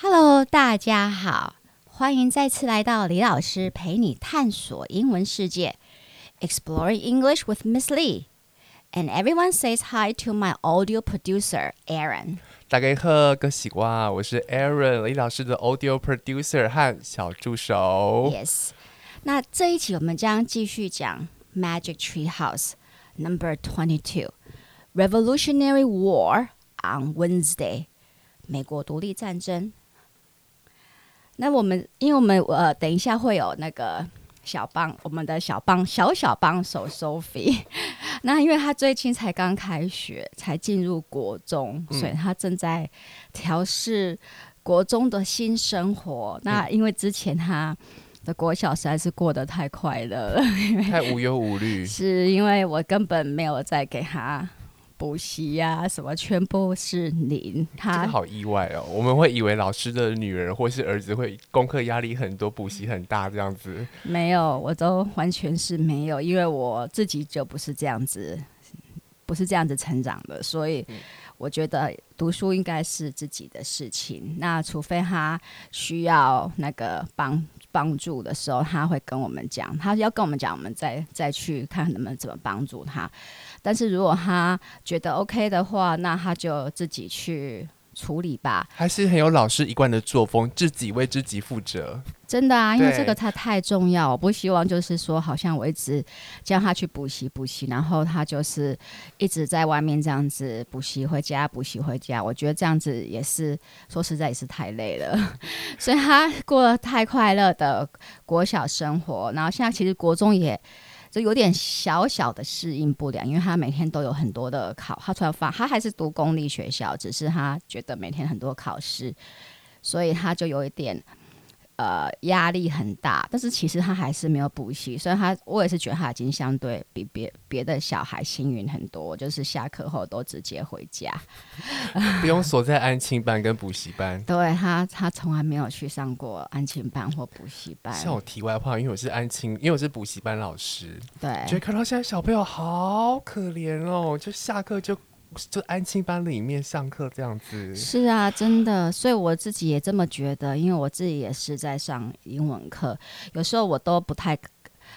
Hello，大家好，欢迎再次来到李老师陪你探索英文世界，Exploring English with Miss Lee。And everyone says hi to my audio producer Aaron。大家好，各位喜欢，我是 Aaron，李老师的 audio producer 和小助手。Yes，那这一期我们将继续讲 Magic Tree House Number Twenty Two，Revolutionary War on Wednesday，美国独立战争。 那我们，因为我们呃，等一下会有那个小帮，我们的小帮小小帮手 Sophie。那因为他最近才刚开学，才进入国中，嗯、所以他正在调试国中的新生活。嗯、那因为之前他的国小实在是过得太快乐了，太无忧无虑，是因为我根本没有在给他。补习呀，什么全部是零。他好意外哦，我们会以为老师的女儿或是儿子会功课压力很多，补习很大这样子。没有，我都完全是没有，因为我自己就不是这样子，不是这样子成长的，所以我觉得读书应该是自己的事情。那除非他需要那个帮。帮助的时候，他会跟我们讲，他要跟我们讲，我们再再去看能不能怎么帮助他。但是如果他觉得 OK 的话，那他就自己去。处理吧，还是很有老师一贯的作风，自己为自己负责。真的啊，因为这个他太重要，我不希望就是说，好像我一直叫他去补习补习，然后他就是一直在外面这样子补习回家，补习回家。我觉得这样子也是说实在也是太累了，所以他过了太快乐的国小生活，然后现在其实国中也。就有点小小的适应不良，因为他每天都有很多的考，他突然发，他还是读公立学校，只是他觉得每天很多考试，所以他就有一点。呃，压力很大，但是其实他还是没有补习，所以他我也是觉得他已经相对比别别的小孩幸运很多，就是下课后都直接回家，不用锁在安亲班跟补习班。对他，他从来没有去上过安亲班或补习班。像我题外话，因为我是安亲，因为我是补习班老师，对，觉得看到现在小朋友好可怜哦，就下课就。就安亲班里面上课这样子，是啊，真的，所以我自己也这么觉得，因为我自己也是在上英文课，有时候我都不太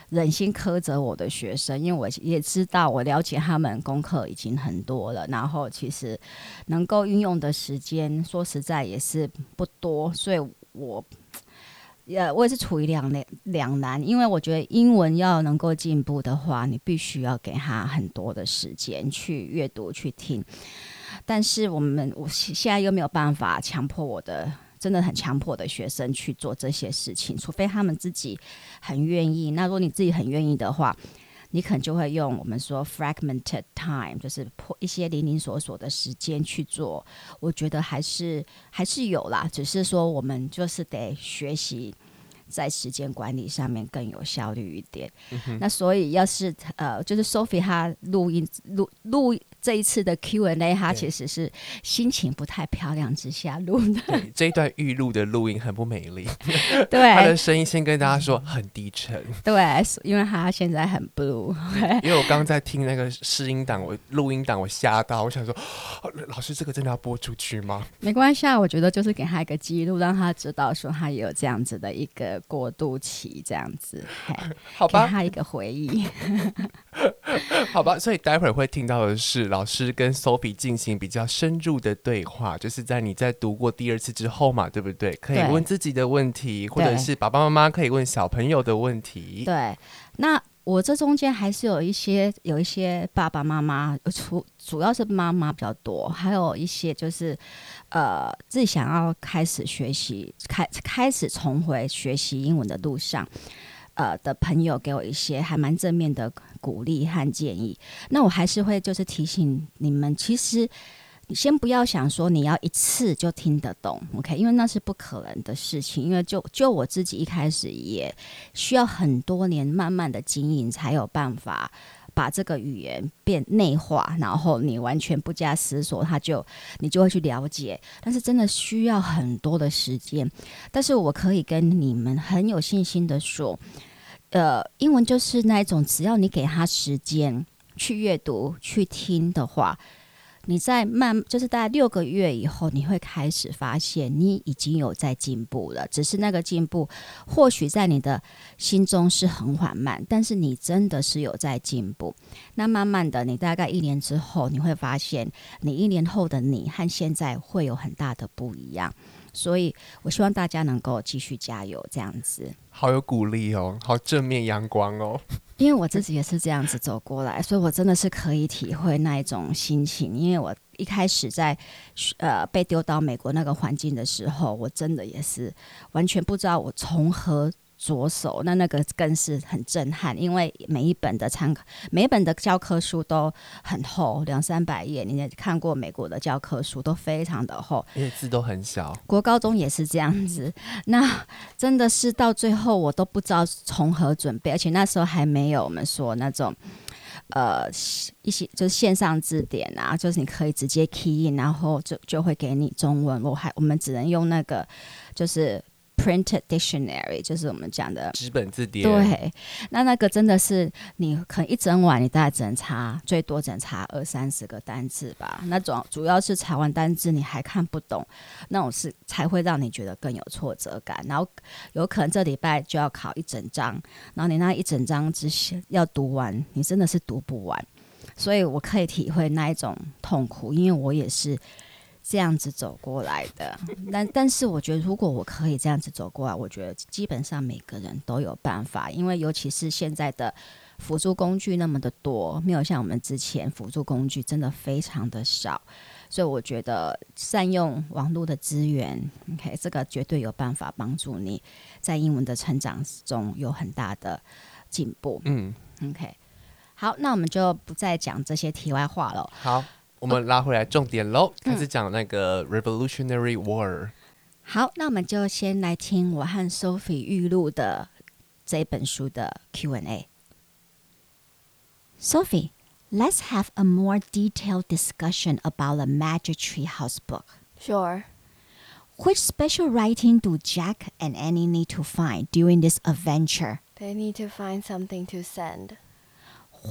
忍心苛责我的学生，因为我也知道，我了解他们功课已经很多了，然后其实能够运用的时间，说实在也是不多，所以我。也，我也是处于两难两难，因为我觉得英文要能够进步的话，你必须要给他很多的时间去阅读、去听。但是我们我现在又没有办法强迫我的，真的很强迫的学生去做这些事情，除非他们自己很愿意。那如果你自己很愿意的话，你可能就会用我们说 fragmented time，就是破一些零零琐琐的时间去做。我觉得还是还是有啦，只是说我们就是得学习在时间管理上面更有效率一点。嗯、那所以要是呃，就是 Sophie 她录音录录。这一次的 Q&A，他其实是心情不太漂亮之下录的。对，这一段预录的录音很不美丽。对，他的声音先跟大家说很低沉。对，因为他现在很 blue。因为我刚刚在听那个试音档，我录音档，我吓到，我想说，老师这个真的要播出去吗？没关系啊，我觉得就是给他一个记录，让他知道说他也有这样子的一个过渡期，这样子，好吧，给他一个回忆。好吧，所以待会儿会听到的是。老师跟 Sophie 进行比较深入的对话，就是在你在读过第二次之后嘛，对不对？可以问自己的问题，或者是爸爸妈妈可以问小朋友的问题。对，那我这中间还是有一些有一些爸爸妈妈，主主要是妈妈比较多，还有一些就是呃自己想要开始学习，开开始重回学习英文的路上。呃的朋友给我一些还蛮正面的鼓励和建议，那我还是会就是提醒你们，其实你先不要想说你要一次就听得懂，OK？因为那是不可能的事情，因为就就我自己一开始也需要很多年慢慢的经营才有办法把这个语言变内化，然后你完全不加思索，他就你就会去了解。但是真的需要很多的时间。但是我可以跟你们很有信心的说，呃，英文就是那一种，只要你给他时间去阅读、去听的话，你在慢，就是大概六个月以后，你会开始发现你已经有在进步了。只是那个进步，或许在你的心中是很缓慢，但是你真的是有在进步。那慢慢的，你大概一年之后，你会发现，你一年后的你和现在会有很大的不一样。所以，我希望大家能够继续加油，这样子。好有鼓励哦，好正面阳光哦。因为我自己也是这样子走过来，所以我真的是可以体会那一种心情。因为我一开始在呃被丢到美国那个环境的时候，我真的也是完全不知道我从何。着手，那那个更是很震撼，因为每一本的参考，每一本的教科书都很厚，两三百页。你也看过美国的教科书，都非常的厚，因为字都很小。国高中也是这样子，那真的是到最后我都不知道从何准备，而且那时候还没有我们说那种呃一些就是线上字典啊，就是你可以直接 key in，然后就就会给你中文。我还我们只能用那个就是。Printed dictionary 就是我们讲的纸本字典。对，那那个真的是你可能一整晚，你大概只能查最多只能查二三十个单字吧。那种主要是查完单字你还看不懂，那种是才会让你觉得更有挫折感。然后有可能这礼拜就要考一整章，然后你那一整章之前要读完，你真的是读不完。所以我可以体会那一种痛苦，因为我也是。这样子走过来的，但但是我觉得，如果我可以这样子走过来，我觉得基本上每个人都有办法，因为尤其是现在的辅助工具那么的多，没有像我们之前辅助工具真的非常的少，所以我觉得善用网络的资源，OK，这个绝对有办法帮助你在英文的成长中有很大的进步。嗯，OK，好，那我们就不再讲这些题外话了。好。我们拉回来重点喽，开始讲那个 Revolutionary War。好，那我们就先来听我和 Sophie 预录的这本书的 Q&A。Sophie, let's have a more detailed discussion about the Magic Tree House book. Sure. Which special writing do Jack and Annie need to find during this adventure? They need to find something to send.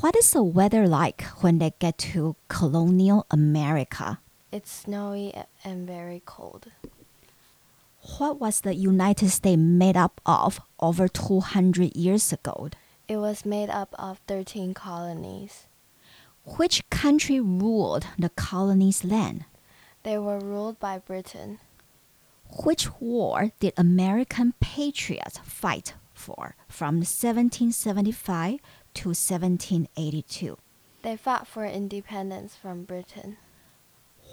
What is the weather like when they get to colonial America? It's snowy and very cold. What was the United States made up of over 200 years ago? It was made up of 13 colonies. Which country ruled the colonies' land? They were ruled by Britain. Which war did American patriots fight for from 1775 to 1782. They fought for independence from Britain.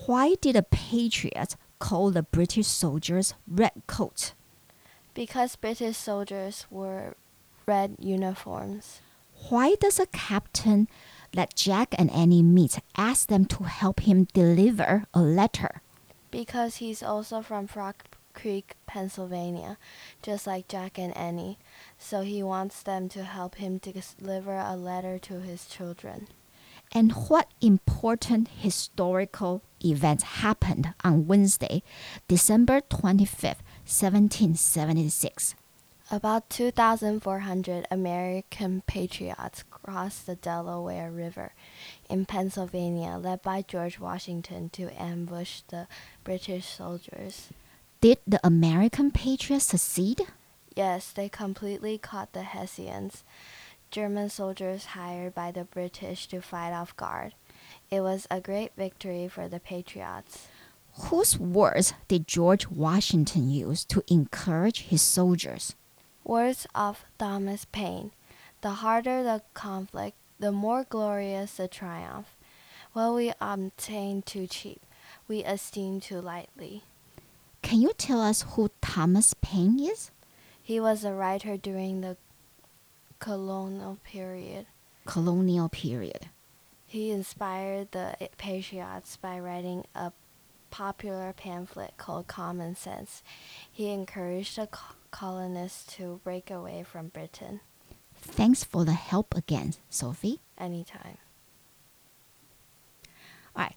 Why did the Patriots call the British soldiers redcoats? Because British soldiers wore red uniforms. Why does a captain let Jack and Annie meet ask them to help him deliver a letter? Because he's also from Frog Creek, Pennsylvania, just like Jack and Annie. So he wants them to help him deliver a letter to his children. And what important historical events happened on Wednesday, December 25th, 1776? About 2,400 American patriots crossed the Delaware River in Pennsylvania, led by George Washington, to ambush the British soldiers. Did the American patriots succeed? Yes, they completely caught the Hessians, German soldiers hired by the British to fight off guard. It was a great victory for the Patriots. Whose words did George Washington use to encourage his soldiers? Words of Thomas Paine. The harder the conflict, the more glorious the triumph. What we obtain too cheap, we esteem too lightly. Can you tell us who Thomas Paine is? He was a writer during the colonial period. Colonial period. He inspired the patriots by writing a popular pamphlet called Common Sense. He encouraged the colonists to break away from Britain. Thanks for the help again, Sophie. Anytime. All right.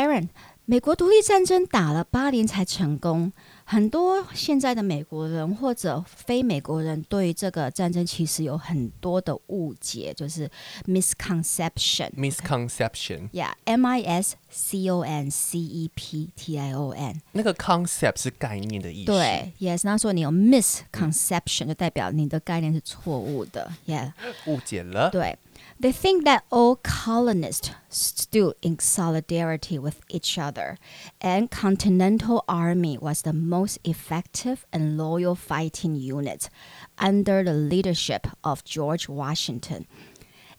Aaron，美国独立战争打了八年才成功。很多现在的美国人或者非美国人对于这个战争其实有很多的误解，就是 misconception。misconception。Yeah，M I S C O N C E P T I O N。那个 concept 是概念的意思。对，Yes，那说你有 misconception，就代表你的概念是错误的。Yeah，误解了。对。They think that all colonists stood in solidarity with each other, and Continental Army was the most effective and loyal fighting unit under the leadership of George Washington.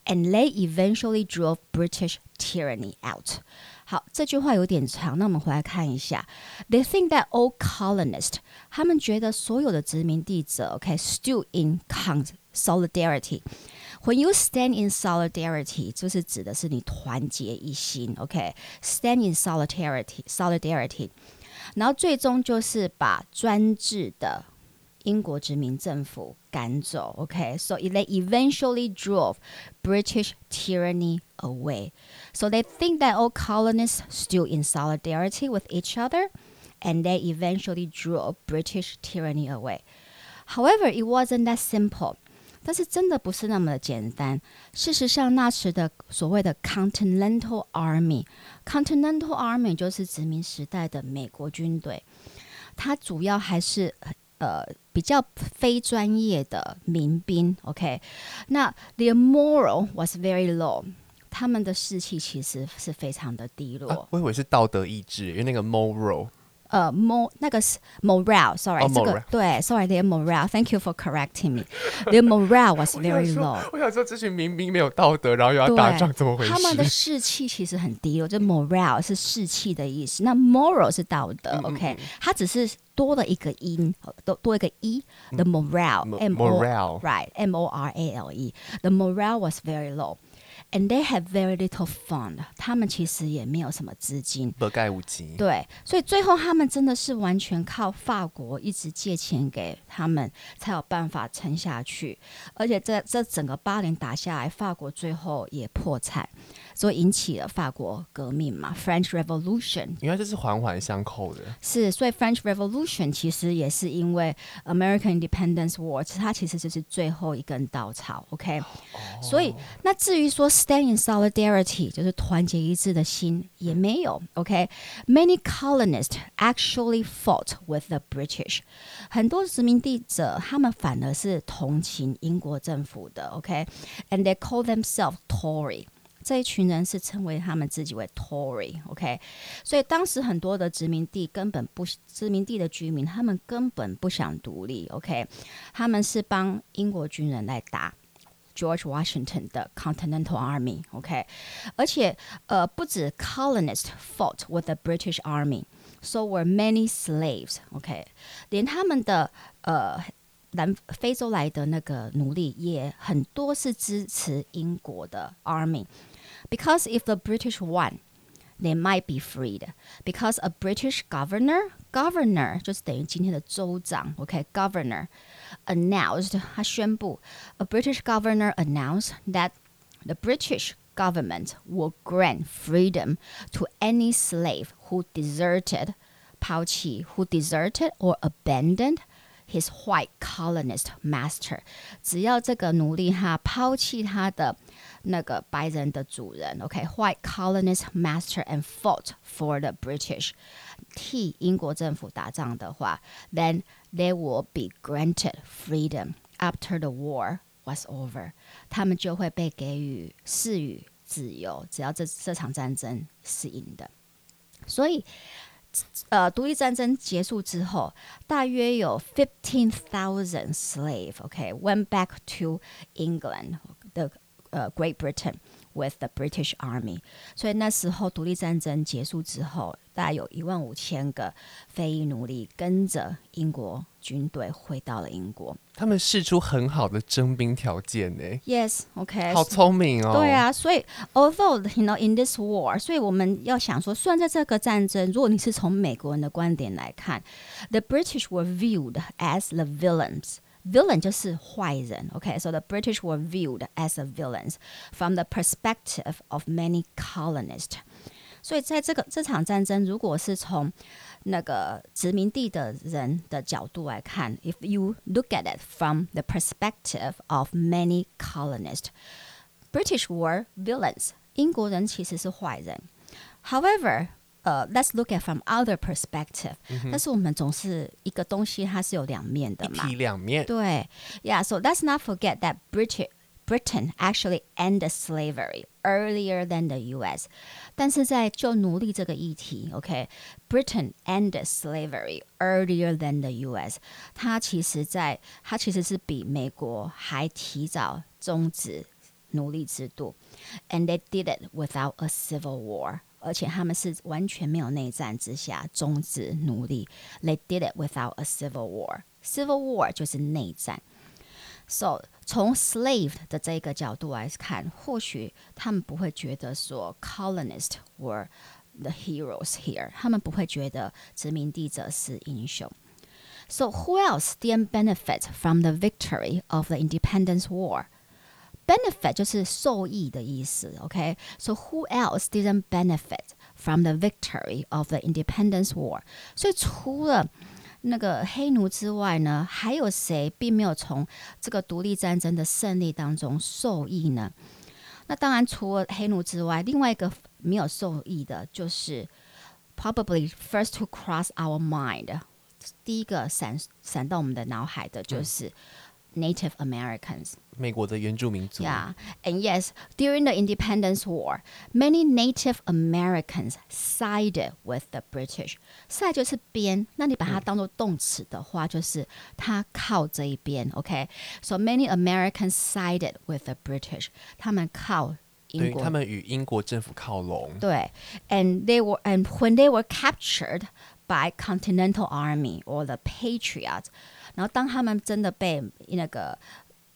And they eventually drove British tyranny out. 好，这句话有点长，那我们回来看一下。They think that all colonists，他们觉得所有的殖民地者，OK，stood、okay, in solidarity。 When you stand in solidarity，就是指的是你团结一心，OK？Stand、okay? in solidarity，solidarity，然后最终就是把专制的英国殖民政府赶走，OK？So、okay? they eventually drove British tyranny away. So they think that all colonists stood in solidarity with each other, and they eventually drove British tyranny away. However, it wasn't that simple. 但是真的不是那么的简单。事实上，那时的所谓的 Continental Army，Continental Army 就是殖民时代的美国军队，它主要还是呃比较非专业的民兵。OK，那 their moral was very low，他们的士气其实是非常的低落。我以为是道德意志，因为那个 moral。呃，more 那个是 morale，sorry，、oh, 这个对，sorry，their morale，thank you for correcting me，their morale was very low 我。我想说，这群民兵没有道德，然后又要打仗，怎么回事？他们的士气其实很低哦，就 morale 是士气的意思，那 moral 是道德、嗯、，OK，它只是多了一个音，多多一个 e，the morale，m o right，m o r a l e，the morale was very low。And they have very little fund，他们其实也没有什么资金，不盖无极。对，所以最后他们真的是完全靠法国一直借钱给他们，才有办法撑下去。而且这这整个八年打下来，法国最后也破产，所以引起了法国革命嘛，French Revolution。因为这是环环相扣的。是，所以 French Revolution 其实也是因为 American Independence War，它其实就是最后一根稻草。OK，、哦、所以那至于说。Stand in solidarity 就是团结一致的心也没有，OK？Many、okay? colonists actually fought with the British，很多殖民地者他们反而是同情英国政府的，OK？And、okay? they call themselves Tory， 这一群人是称为他们自己为 Tory，OK？、所以当时很多的殖民地根本不殖民地的居民，他们根本不想独立，OK？他们是帮英国军人来打。George Washington 的 Continental Army，OK，、而且呃不止 colonists fought with the British Army，so were many slaves，OK，、连他们的呃南非洲来的那个奴隶也很多是支持英国的 Army Army，because if the British won。They might be freed because a British governor, governor 就是等于今天的州长，OK，governor、okay? announced 他宣布，a British governor announced that the British government will grant freedom to any slave who deserted 抛弃 who deserted or abandoned his white colonist master，只要这个奴隶他抛弃他的 那个白人的主人，OK，white、okay? colonist master and fought for the British，替英国政府打仗的话，then they will be granted freedom after the war was over，他们就会被给予赐予自由，只要这这场战争是赢的，所以。呃，独立战争结束之后，大约有 fifteen thousand slave，OK，went、okay, back to England，的 呃 Great Britain with the British Army。所以那时候独立战争结束之后，大概有一万五千个非裔奴隶跟着英国军队回到了英国。他们释出很好的征兵条件呢。Yes，OK，、okay, 好聪明哦。对啊，所以 although you know in this war，所以我们要想说，虽然在这个战争，如果你是从美国人的观点来看，the British were viewed as the villains。 Villain 就是坏人，OK，so、okay? the British were viewed as the villains from the perspective of many colonists。 所以在这个这场战争，如果是从那个殖民地的人的角度来看，if you look at it from the perspective of many colonists, British were villains。英国人其实是坏人。However, 呃、uh,，let's look at from other perspective、嗯。但是我们总是一个东西，它是有两面的嘛。一体两面。对，Yeah. So let's not forget that British Britain actually ended slavery earlier than the U.S. 但是在就奴隶这个议题，OK，Britain、okay? ended slavery earlier than the U.S. 它其实在它其实是比美国还提早终止奴隶制度，and they did it without a civil war。 而且他们是完全没有内战之下终止奴隶，They did it without a civil war. Civil war 就是内战。So 从 slave 的这个角度来看，或许他们不会觉得说 colonists were the heroes here，他们不会觉得殖民地者是英雄。So who else didn't benefit from the victory of the independence war? Benefit 就是受益的意思，OK？So、okay? who else didn't benefit from the victory of the Independence War？所以除了那个黑奴之外呢，还有谁并没有从这个独立战争的胜利当中受益呢？那当然，除了黑奴之外，另外一个没有受益的，就是 probably first to cross our mind，第一个闪闪到我们的脑海的就是。 嗯 Native Americans，美国的原住民族。Yeah, and yes, during the Independence War, many Native Americans sided with the British. Side 就是边，那你把它当做动词的话，就是他靠这一边。OK, so many Americans sided with the British. 他们靠英国，他们与英国政府靠拢。对，and they were, and when they were captured by Continental Army or the Patriots. 然后，当他们真的被那个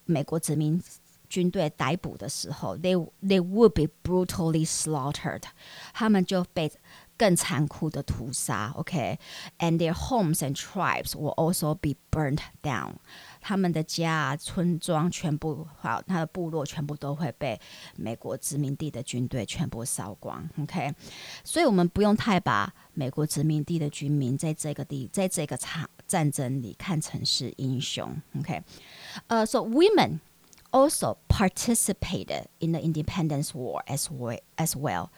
美国殖民军队逮捕的时候，they they would be brutally slaughtered，他们就被更残酷的屠杀。OK，and、their homes and tribes will also be burned down。他们的家、村庄全部，好，他的部落全部都会被美国殖民地的军队全部烧光。OK，所以我们不用太把美国殖民地的军民在这个地，在这个场。战争里看成是英雄，OK，呃、uh,，so women also participated in the independence war as well as well，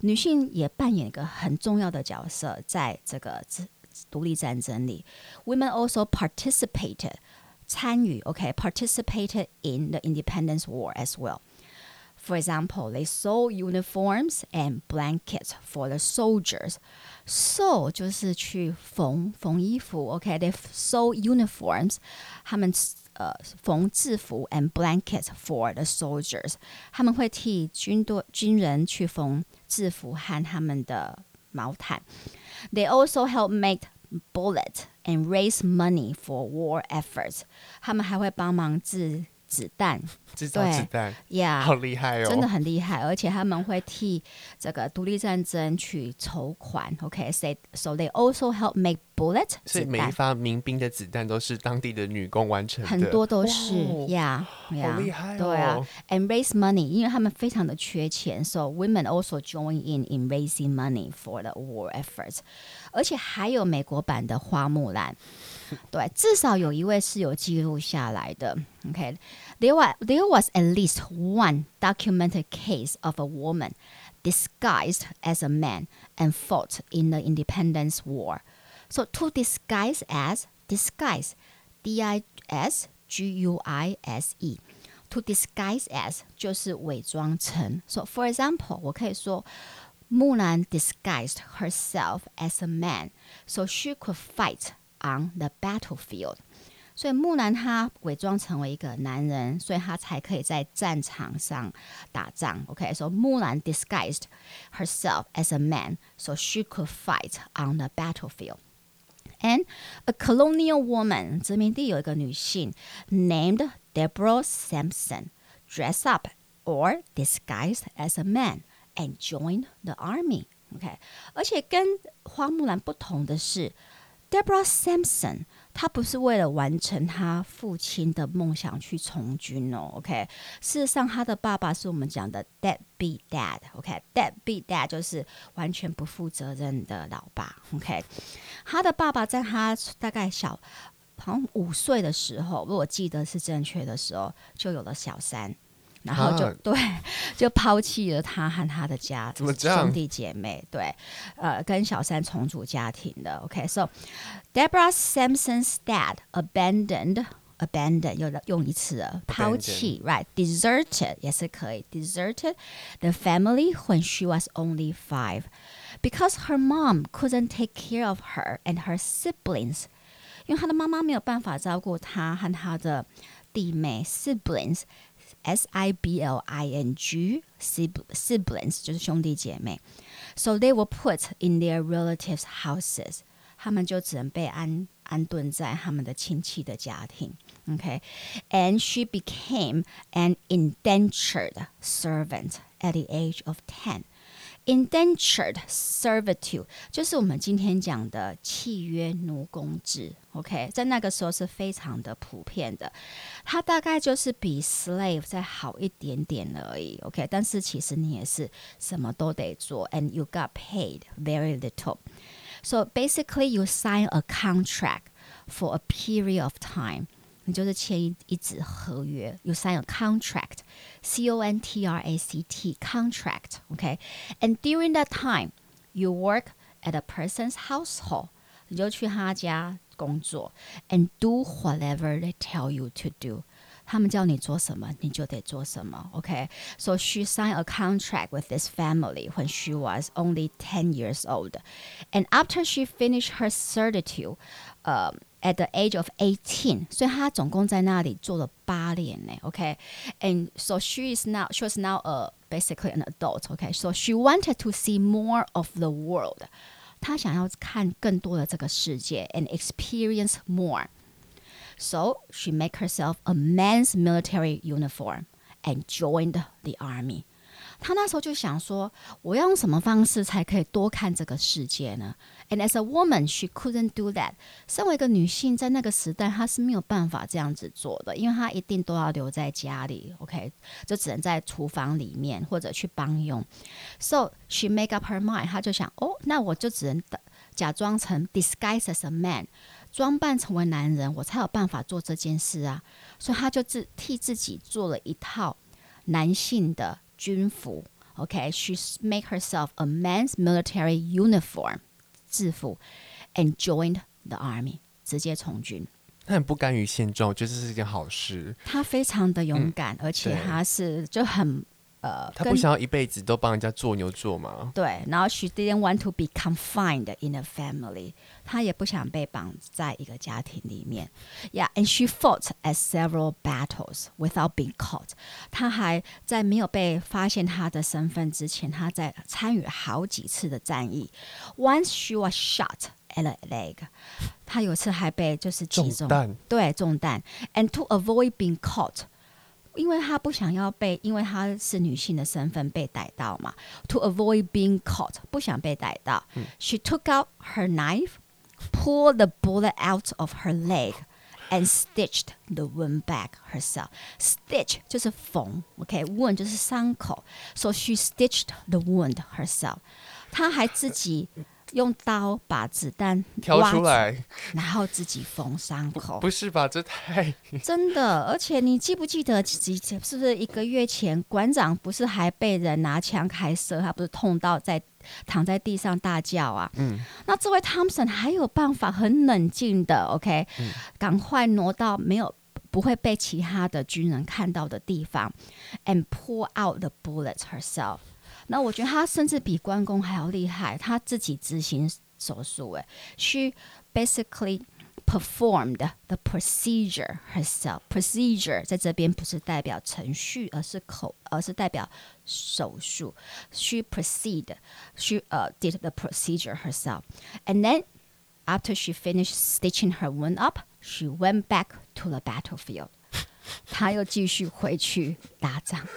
女性也扮演一个很重要的角色，在这个独立战争里，women also participated 参与，OK，participated、okay, in the independence war as well。 For example, they sew uniforms and blankets for the soldiers. Sew 就是去缝缝衣服，OK? They sew uniforms，他们呃缝制服 and blankets for the soldiers。他们会替军队军人去缝制服和他们的毛毯。They also help make bullets and raise money for war efforts。他们还会帮忙制。 子弹制造子弹呀，好厉害哦，真的很厉害，而且他们会替这个独立战争去筹款。OK，so so they also help make bullets。所以每一发民兵的子弹都是当地的女工完成的，很多都是呀，好厉害哦。对啊，and raise money，因为他们非常的缺钱，so women also join in in raising money for the war efforts。而且还有美国版的花木兰，对，至少有一位是有记录下来的。OK。There was, there was at least one documented case of a woman disguised as a man and fought in the independence war. So to disguise as, disguise, D-I-S-G-U-I-S-E. To disguise as 就是伪装成。So for example，我可以说木兰 disguised herself as a man so she could fight on the battlefield. 所以木兰她伪装成为一个男人，所以她才可以在战场上打仗。OK，so 木兰 disguised herself as a man so she could fight on the battlefield. And a colonial woman，殖民地有一个女性 named Deborah Sampson dressed up or disguised as a man and joined the army. OK，而且跟花木兰不同的是。 Deborah Sampson，她不是为了完成她父亲的梦想去从军哦。OK，事实上，她的爸爸是我们讲的 deadbeat dad。OK，deadbeat dad 就是完全不负责任的老爸。OK，他的爸爸在他大概小好像五岁的时候，如果记得是正确的时候，就有了小三。然后就、啊、对，就抛弃了他和他的家兄弟姐妹，对，呃，跟小三重组家庭的。OK，so、okay, Deborah Sampson's dad abandoned abandoned 又用一次了，抛弃 right，deserted 也是可以，deserted the family when she was only five because her mom couldn't take care of her and her siblings，因为她的妈妈没有办法照顾她和她的弟妹 siblings。S I B L I N G siblings 就是兄弟姐妹，so they were put in their relatives' houses，他们就只能被安安顿在他们的亲戚的家庭。OK，and、okay? she became an indentured servant at the age of ten。 Indentured servitude 就是我们今天讲的契约奴工制，OK，在那个时候是非常的普遍的。它大概就是比 slave 再好一点点而已，OK。但是其实你也是什么都得做，and you got paid very little. So basically, you sign a contract for a period of time. 你就是签一一纸合约，you sign a contract，c o n t r a c t contract，OK，and during that time you work at a person's household，你就去他家工作，and do whatever they tell you to do。他们叫你做什么，你就得做什么。OK，so she signed a contract with this family when she was only ten years old, and after she finished her servitude, uh, at the age of eighteen，所以她总共在那里做了八年呢。OK，and so she is now she was now a basically an adult。OK，so she wanted to see more of the world，她想要看更多的这个世界，and experience more。So she make herself a man's military uniform and joined the army. 她那时候就想说，我要用什么方式才可以多看这个世界呢？And as a woman, she couldn't do that. 身为一个女性，在那个时代，她是没有办法这样子做的，因为她一定都要留在家里，OK，就只能在厨房里面或者去帮佣。So she make up her mind，她就想，哦，那我就只能假装成 disguise as a man。装扮成为男人，我才有办法做这件事啊！所以他就自替自己做了一套男性的军服。OK，she、okay? make herself a man's military uniform 制服，and joined the army 直接从军。他很不甘于现状，我觉得这是一件好事。他非常的勇敢，嗯、而且他是就很。呃，他不想要一辈子都帮人家做牛做马。对，然后 she didn't want to be confined in a family，她也不想被绑在一个家庭里面。Yeah，and she fought at several battles without being caught。她还在没有被发现她的身份之前，她在参与好几次的战役。Once she was shot at a leg，她有次还被就是击中，中弹，对，中弹。And to avoid being caught。 因为她不想要被，因为她是女性的身份被逮到嘛。To avoid being caught，不想被逮到。嗯、She took out her knife, pulled the bullet out of her leg, and stitched the wound back herself. Stitch 就是缝，OK，wound、okay? 就是伤口。So she stitched the wound herself。她还自己。 用刀把子弹挑出来，然后自己缝伤口。不是吧？这太 真的！而且你记不记得几是不是一个月前，馆长不是还被人拿枪开射？他不是痛到在躺在地上大叫啊？嗯。那这位 Thompson 还有办法很冷静的，OK，嗯，赶快挪到没有不会被其他的军人看到的地方，and pull out the bullets herself。那我觉得他甚至比关公还要厉害，他自己执行手术。哎，she basically performed the procedure herself. Procedure 在这边不是代表程序，而是口，而是代表手术。She proceed, she uh did the procedure herself, and then after she finished stitching her wound up, she went back to the battlefield. 她又继续回去打仗。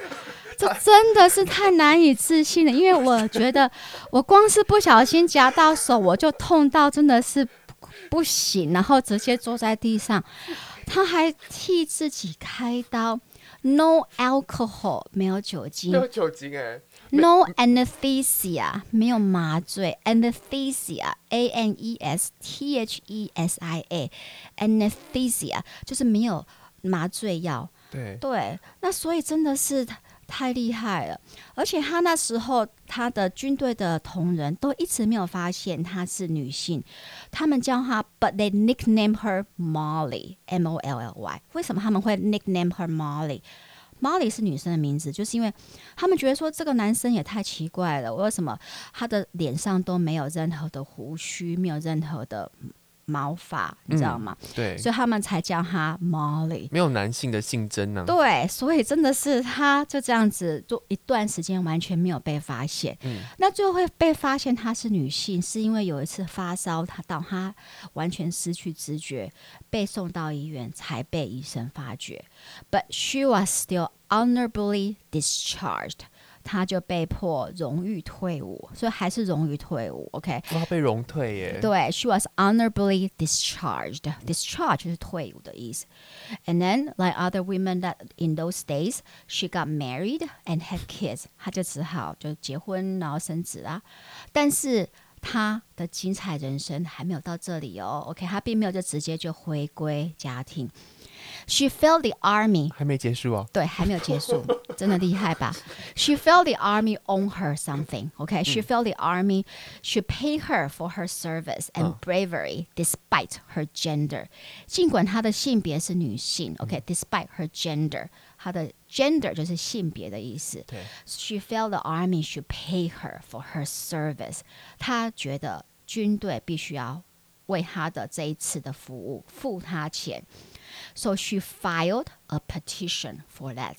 这真的是太难以置信了，因为我觉得我光是不小心夹到手，我就痛到真的是不行，然后直接坐在地上，他还替自己开刀，no alcohol 没有酒精，没有酒精哎，no anesthesia 没有麻醉，anesthesia a n e s t h e s i a anesthesia 就是没有麻醉药，对对，那所以真的是。太厉害了，而且他那时候他的军队的同仁都一直没有发现她是女性，他们叫她，but they nickname her Molly，M O L L Y。为什么他们会 nickname her Molly？Molly 是女生的名字，就是因为他们觉得说这个男生也太奇怪了，为什么他的脸上都没有任何的胡须，没有任何的。毛发，你知道吗？嗯、对，所以他们才叫她 Molly。没有男性的性征呢、啊。对，所以真的是她就这样子，做一段时间完全没有被发现。嗯，那最后会被发现她是女性，是因为有一次发烧，她到她完全失去知觉，被送到医院才被医生发觉。But she was still honorably discharged. 他就被迫荣誉退伍，所以还是荣誉退伍。OK，他被荣退耶。对，she was honorably discharged. Discharge 就是退伍的意思。And then, like other women that in those days, she got married and had kids. 她就只好就结婚，然后生子啊。但是她的精彩人生还没有到这里哦。OK，她并没有就直接就回归家庭。She felt the army 还没结束哦，对，还没有结束，真的厉害吧？She felt the army own her something. Okay, she felt the army should pay her for her service and bravery despite her gender. 尽管她的性别是女性，OK, despite her gender，她的 gender 就是性别的意思。对，She felt the army should pay her for her service. 她觉得军队必须要为她的这一次的服务付她钱。 So she filed a petition for that。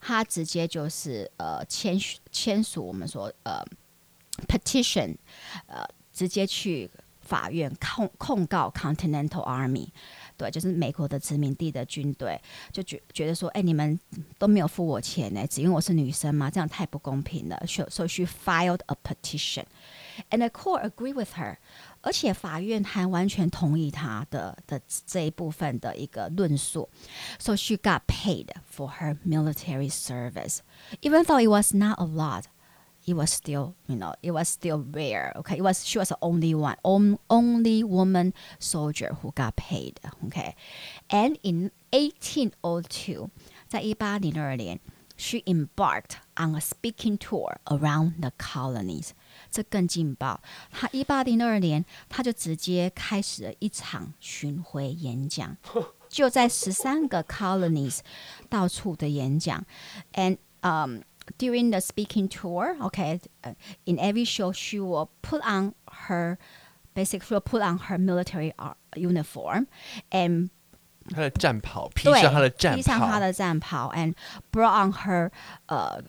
她直接就是呃签签署我们说呃 petition，呃直接去法院控控告 Continental Army，对，就是美国的殖民地的军队，就觉觉得说，哎，你们都没有付我钱呢，只因为我是女生嘛，这样太不公平了。So she filed a petition，and the court agreed with her。 而且法院还完全同意他的的这一部分的一个论述，so she got paid for her military service, even though it was not a lot, it was still, you know, it was still rare. Okay, it was she was the only one, only woman soldier who got paid. Okay, and in 1802，在一八零二年。 She embarked on a speaking tour around the colonies。这更劲爆！她一八零二年，她就直接开始了一场巡回演讲，就在十三个 colonies 到处的演讲。And um during the speaking tour, okay, in every show she will put on her basically put on her military uniform and 他的战袍，披上他的战袍，披上他的战袍，and brought on her 呃、uh,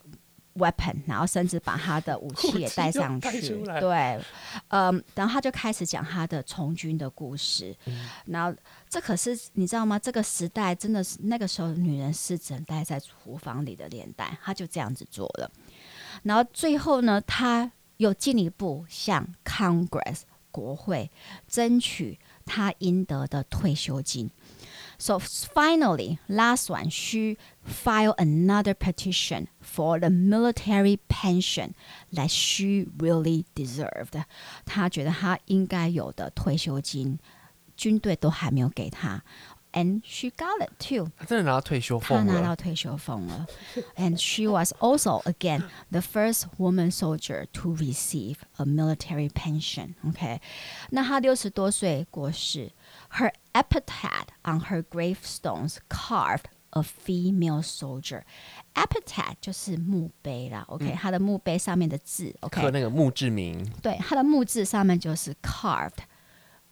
weapon，然后甚至把他的武器也带上 去。对，嗯，然后他就开始讲他的从军的故事。嗯、然后这可是你知道吗？这个时代真的是那个时候女人是只能待在厨房里的年代，他就这样子做了。然后最后呢，他又进一步向 Congress 国会争取他应得的退休金。So finally, last one, she filed another petition for the military pension that she really deserved. 她觉得她应该有的退休金，军队都还没有给她。And she got it too. 她真的拿到退休俸了。她拿到退休俸了。And she was also again the first woman soldier to receive a military pension. OK，那她六十多岁过世。 Her epitaph on her gravestones carved a female soldier. Epitaph 就是墓碑啦，OK，她、嗯、的墓碑上面的字，OK，刻那个墓志铭。对，她的墓志上面就是 carved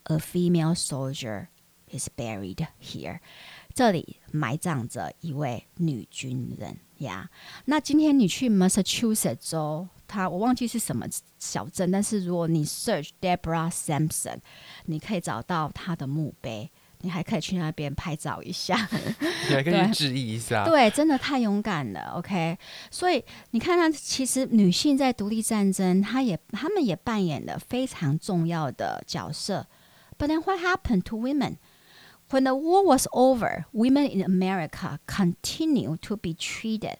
a female soldier is buried here。这里埋葬着一位女军人呀。Yeah. 那今天你去 Massachusetts 州。 他我忘记是什么小镇，但是如果你 search Deborah Sampson，你可以找到他的墓碑，你还可以去那边拍照一下，你还可以致意一下。对，真的太勇敢了。OK，所以你看，他其实女性在独立战争，她也她们也扮演了非常重要的角色。But then what happened to women? When the war was over, women in America continued to be treated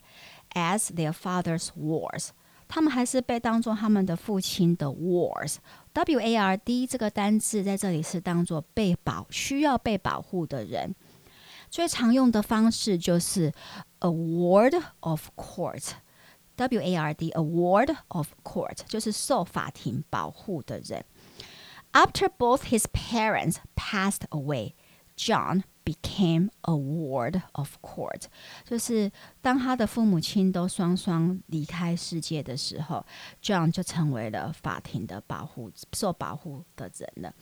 as their father's wars. 他们还是被当作他们的父亲的 wars。W A R D 这个单字在这里是当作被保、需要被保护的人。最常用的方式就是 a ward of court。W A R D a ward of court 就是受法庭保护的人。After both his parents passed away, John became a ward of court，就是当他的父母亲都双双离开世界的时候，John 就成为了法庭的保护、受保护的人了。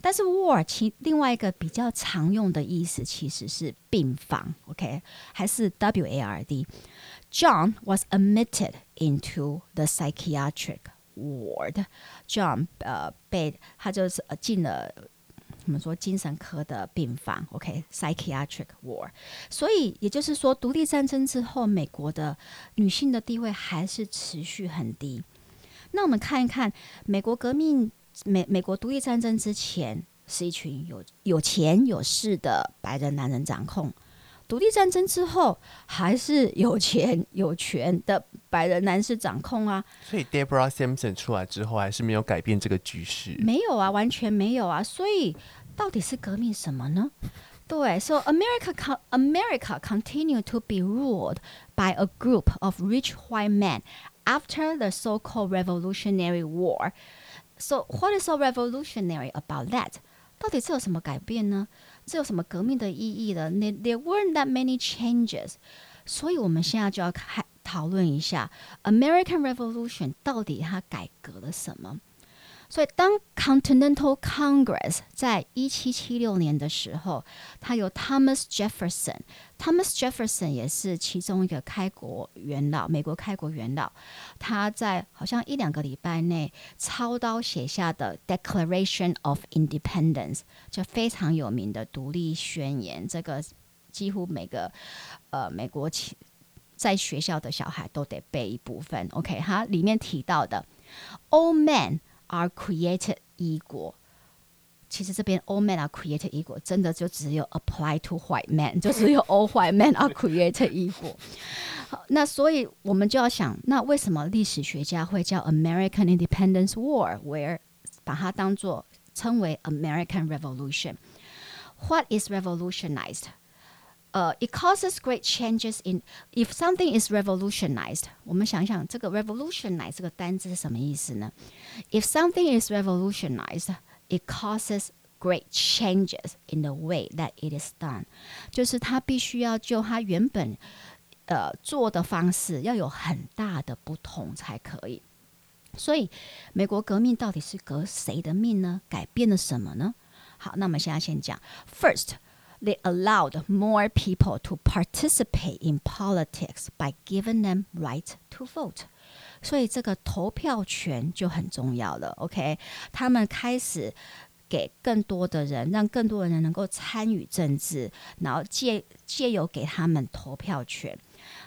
但是 ward 其另外一个比较常用的意思其实是病房，OK，还是 W A R D。John was admitted into the psychiatric ward。John 呃被他就是进了。 我们说精神科的病房，OK，psychiatric ward。所以也就是说，独立战争之后，美国的女性的地位还是持续很低。那我们看一看，美国革命，美美国独立战争之前，是一群有有钱有势的白人男人掌控。独立战争之后，还是有钱有权的白人男士掌控啊。所以 Deborah Simpson 出来之后，还是没有改变这个局势。没有啊，完全没有啊。所以到底是革命什么呢？对，So America America continued to be ruled by a group of rich white men after the so-called Revolutionary War. So what is so revolutionary about that? 到底这有什么改变呢？这有什么革命的意义的 there weren't that many changes，所以我们现在就要开讨论一下 American Revolution 到底它改革了什么。所以，当 Continental Congress 在一七七六年的时候，他由 Thomas Jefferson，Thomas Jefferson 也是其中一个开国元老，美国开国元老。他在好像一两个礼拜内操刀写下的 Declaration of Independence，就非常有名的独立宣言。这个几乎每个呃美国在学校的小孩都得背一部分。OK，哈里面提到的 All men。are created equal，其实这边 all men are created equal 真的就只有 apply to white men，就只有 all white men are created equal。好，那所以我们就要想，那为什么历史学家会叫 American Independence War，where 把它当做称为 American Revolution？What is revolutionized？ 呃、uh,，it causes great changes in if something is revolutionized。我们想一想，这个 revolutionize 这个单字是什么意思呢？If something is revolutionized, it causes great changes in the way that it is done。就是它必须要就它原本呃做的方式要有很大的不同才可以。所以，美国革命到底是革谁的命呢？改变了什么呢？好，那我们现在先讲 first。 They allowed more people to participate in politics by giving them right to vote。所以这个投票权就很重要了。OK，他们开始给更多的人，让更多的人能够参与政治，然后借借由给他们投票权。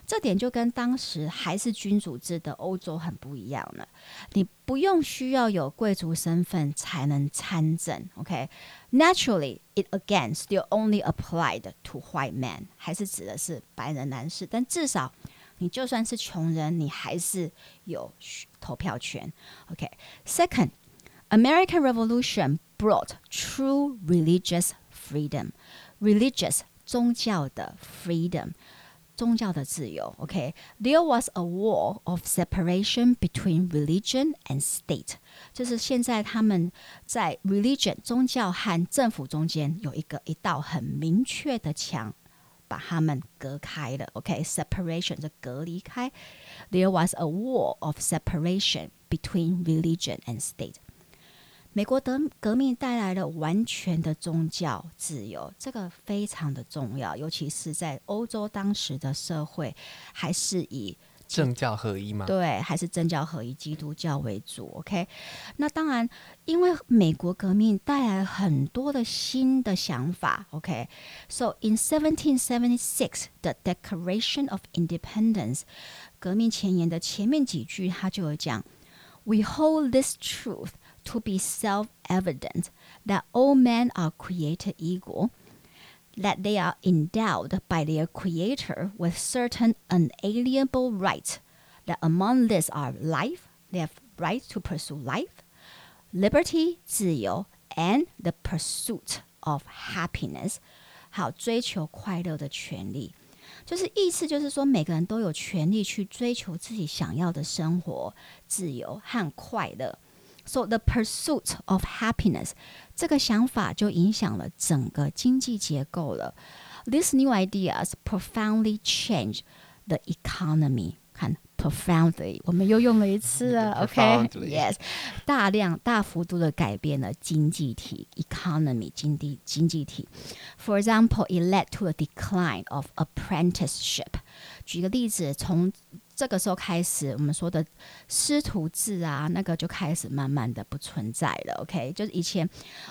这点就跟当时还是君主制的欧洲很不一样了。你不用需要有贵族身份才能参政，OK？Naturally, it again still only applied to white men，还是指的是白人男士。但至少你就算是穷人，你还是有投票权，OK？Second, American Revolution brought true religious freedom. Religious 宗教的 freedom。 宗教的自由，OK？There was a wall of separation between religion and state，就是现在他们在 religion 宗教和政府中间有一个一道很明确的墙，把他们隔开了，OK？Separation 就隔离开。There was a wall of separation between religion and state。 美国的革命带来了完全的宗教自由，这个非常的重要，尤其是在欧洲当时的社会，还是以政教合一吗？对，还是政教合一，基督教为主。OK，那当然，因为美国革命带来很多的新的想法。OK，so、okay? in 1776 the Declaration of Independence，革命前言的前面几句，他就有讲：We hold this truth。to be self-evident that all men are created equal, that they are endowed by their creator with certain unalienable rights, that among these are life, they have right to pursue life, liberty, 自由 and the pursuit of happiness，好，追求快乐的权利。就是意思就是说，每个人都有权利去追求自己想要的生活、自由和快乐。 So the pursuit of happiness，这个想法就影响了整个经济结构了。These new ideas profoundly change the economy。看。Profoundly，我们又用了一次啊，OK，Yes，、okay? 大量大幅度的改变了经济体 economy 经济经济体。For example, it led to a decline of apprenticeship。举个例子，从 这个时候开始，我们说的师徒制啊，那个就开始慢慢的不存在了。OK，就是以前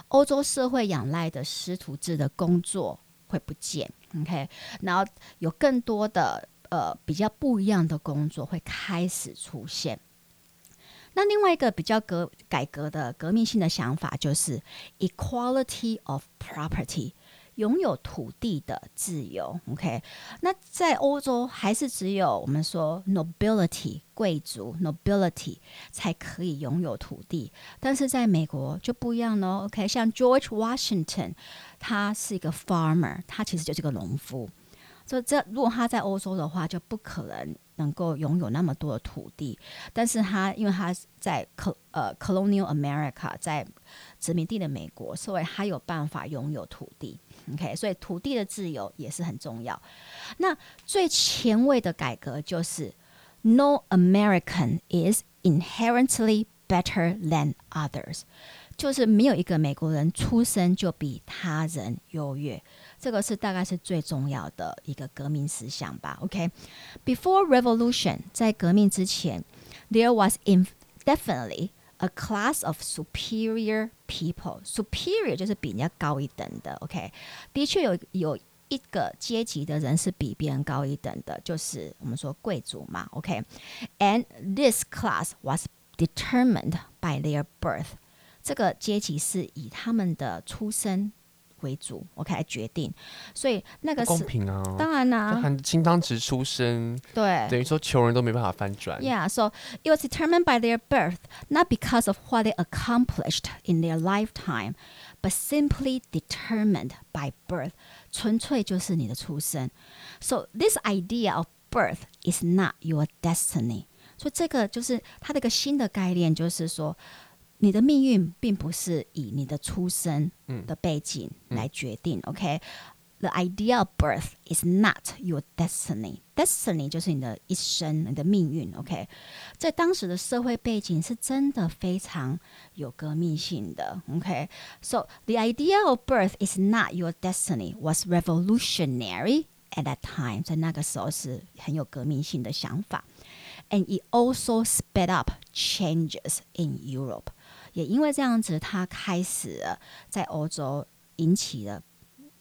欧洲社会仰赖的师徒制的工作会不见。OK，然后有更多的。呃，比较不一样的工作会开始出现。那另外一个比较革改革的革命性的想法就是 equality of property，拥有土地的自由。OK，那在欧洲还是只有我们说 nobility 贵族 nobility 才可以拥有土地，但是在美国就不一样喽。OK，像 George Washington，他是一个 farmer，他其实就是个农夫。所以这如果他在欧洲的话，就不可能能够拥有那么多的土地。但是他因为他在 col 呃 colonial America 在殖民地的美国，所以他有办法拥有土地。OK，所以土地的自由也是很重要。那最前卫的改革就是 No American is inherently better than others，就是没有一个美国人出生就比他人优越。这个是大概是最重要的一个革命思想吧。OK，before、okay? revolution，在革命之前，there was definitely a class of superior people。superior 就是比人家高一等的。OK，的确有有一个阶级的人是比别人高一等的，就是我们说贵族嘛。OK，and、okay? this class was determined by their birth。这个阶级是以他们的出生。 为主，OK 来决定，所以那个是公平啊，当然啦、啊，含金汤匙出生，对，等于说穷人都没办法翻转。Yeah，so it was determined by their birth, not because of what they accomplished in their lifetime, but simply determined by birth，纯粹就是你的出生。So this idea of birth is not your destiny。所以这个就是它的一个新的概念，就是说。 你的命运并不是以你的出生的背景来决定。嗯、OK，the、okay? idea of birth is not your destiny。destiny 就是你的一生，你的命运。OK，在当时的社会背景是真的非常有革命性的。OK，so、okay? the idea of birth is not your destiny was revolutionary at that time。在那个时候是很有革命性的想法。And it also sped up changes in Europe。 也因为这样子，他开始了在欧洲引起了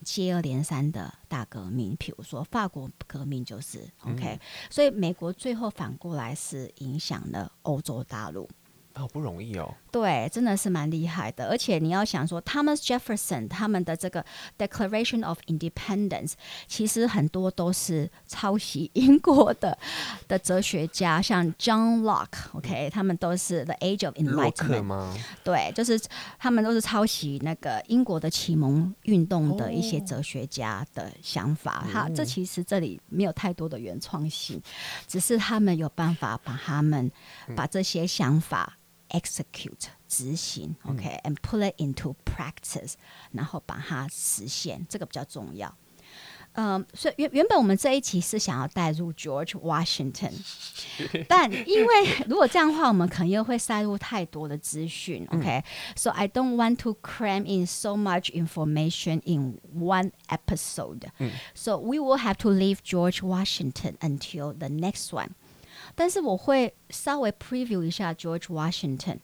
接二连三的大革命，比如说法国革命就是 OK，嗯，所以美国最后反过来是影响了欧洲大陆。好不容易哦，对，真的是蛮厉害的。而且你要想说，Thomas Jefferson 他们的这个 Declaration of Independence，其实很多都是抄袭 英国的的哲学家，像 John Locke，OK，、okay? 他们都是 The Age of Enlightenment，对，就是他们都是抄袭那个英国的启蒙运动的一些哲学家的想法。哈、哦，这其实这里没有太多的原创性，只是他们有办法把他们把这些想法。execute 执行，OK，and、okay? put it into practice，然后把它实现，这个比较重要。嗯，所以原原本我们这一期是想要带入 George Washington，但因为如果这样的话，我们可能又会塞入太多的资讯，OK，so、okay? I don't want to cram in so much information in one episode，so、嗯、we will have to leave George Washington until the next one。 但是我会稍微 preview 一下 George Washington。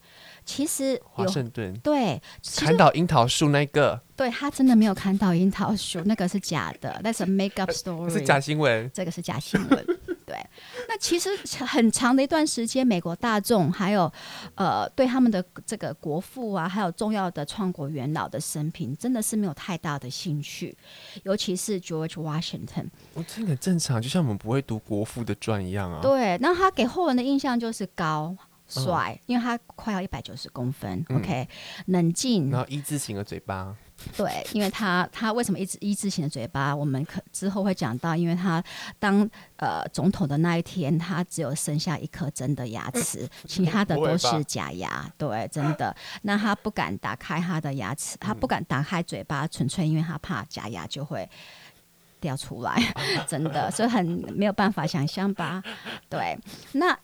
其实华盛顿对砍倒樱桃树那个，对他真的没有砍倒樱桃树，那个是假的，那是 make up story，是假新闻，这个是假新闻。对，那其实很长的一段时间，美国大众还有呃对他们的这个国父啊，还有重要的创国元老的生平，真的是没有太大的兴趣，尤其是 George Washington。我听很正常，就像我们不会读国父的传一样啊。对，那他给后人的印象就是高帅，因为他快要一百九十公分、嗯、，OK，冷静，然后一字形的嘴巴。对，因为他他为什么一直一字形的嘴巴？我们可之后会讲到，因为他当呃总统的那一天，他只有剩下一颗真的牙齿，其他的都是假牙。对，真的。那他不敢打开他的牙齿，他不敢打开嘴巴，纯粹因为他怕假牙就会。掉出来，真的，所以很没有办法想象吧？对，那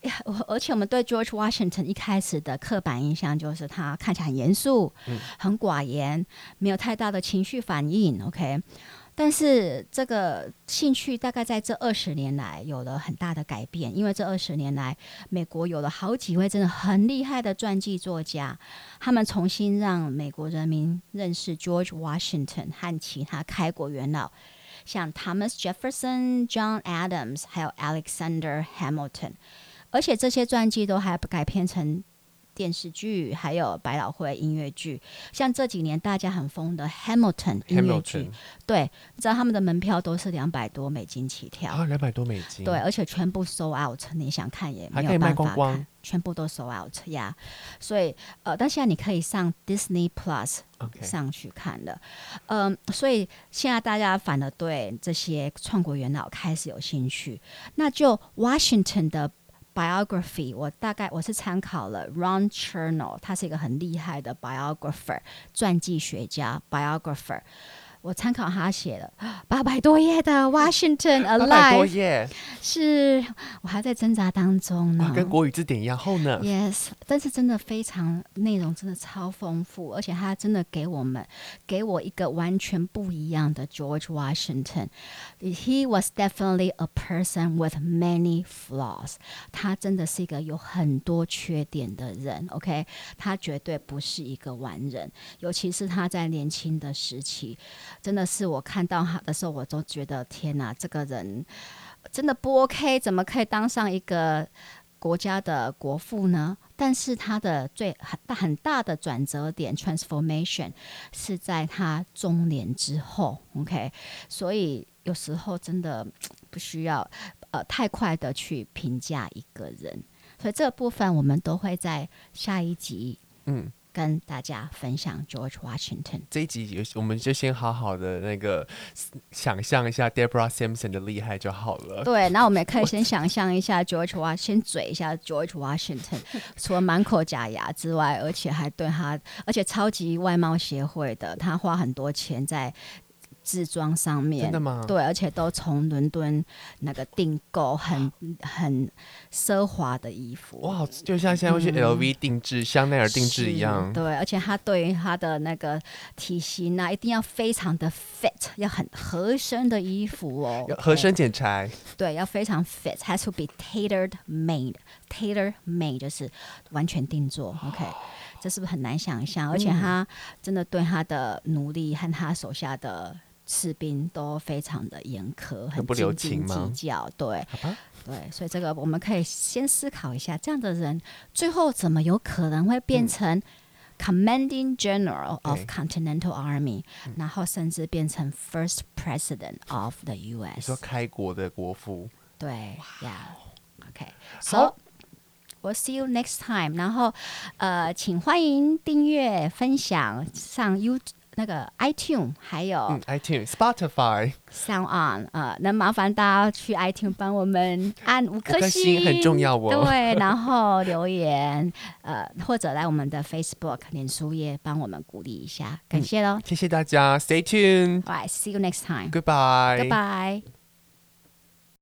而且我们对 George Washington 一开始的刻板印象就是他看起来很严肃，嗯、很寡言，没有太大的情绪反应。OK，但是这个兴趣大概在这二十年来有了很大的改变，因为这二十年来，美国有了好几位真的很厉害的传记作家，他们重新让美国人民认识 George Washington 和其他开国元老。像 Thomas Jefferson、John Adams，还有 Alexander Hamilton，而且这些传记都还改编成电视剧，还有百老汇音乐剧。像这几年大家很疯的 Hamilton 音乐剧，对，你知道他们的门票都是两百多美金起跳啊，两百多美金，对，而且全部 sold out，你想看也没有办法看，光光全部都 sold out 呀。所以呃，但现在你可以上 Disney Plus。上去看了，嗯，所以现在大家反而对这些创国元老开始有兴趣。那就 Washington 的 biography，我大概我是参考了 Ron Chernow，他是一个很厉害的 biographer，传记学家 biographer。我参考他写的八百多页的 Washington Alive，八百多页，是我还在挣扎当中呢，跟国语字典一样厚呢。Yes，但是真的非常内容真的超丰富，而且他真的给我们给我一个完全不一样的 George Washington。He was definitely a person with many flaws。他真的是一个有很多缺点的人。OK，他绝对不是一个完人，尤其是他在年轻的时期。真的是我看到他的时候，我都觉得天哪，这个人真的不 OK，怎么可以当上一个国家的国父呢？但是他的最很大很大的转折点 transformation 是在他中年之后，OK，所以有时候真的不需要呃太快的去评价一个人，所以这部分我们都会在下一集嗯。跟大家分享 George Washington 这一集，我们就先好好的那个 想象一下 Deborah Simpson 的厉害就好了。对，那我们也可以先想象一下 George Washington，先嘴一下 George Washington，除了满口假牙之外，而且还对他，而且超级外貌协会的，他花很多钱在。制装上面真的吗？对，而且都从伦敦那个订购很很奢华的衣服。哇，就像现在会去 LV 定制、嗯、香奈儿定制一样。对，而且他对于他的那个体型啊，一定要非常的 fit，要很合身的衣服哦。合身剪裁。对，要非常 fit，has to be tailored made。tailor made 就是完全定做。OK，这是不是很难想象？而且他真的对他的努力和他手下的。士兵都非常的严苛，很斤斤计较，对，对，所以这个我们可以先思考一下，这样的人最后怎么有可能会变成 Commanding General of Continental Army，嗯，然后甚至变成 First President of the U.S.？你说开国的国父？对，Yeah，OK，So we'll see you next time。然后呃，请欢迎订阅、分享上 YouTube。那个 iTune 还有、嗯、iTune Spotify Sound On 呃，能麻烦大家去 iTune 帮我们按五颗星，很重要哦。对，然后留言呃，或者来我们的 Facebook 脸书页帮我们鼓励一下，感谢喽、嗯，谢谢大家，Stay tuned，Alright，see you next time，Goodbye，Goodbye。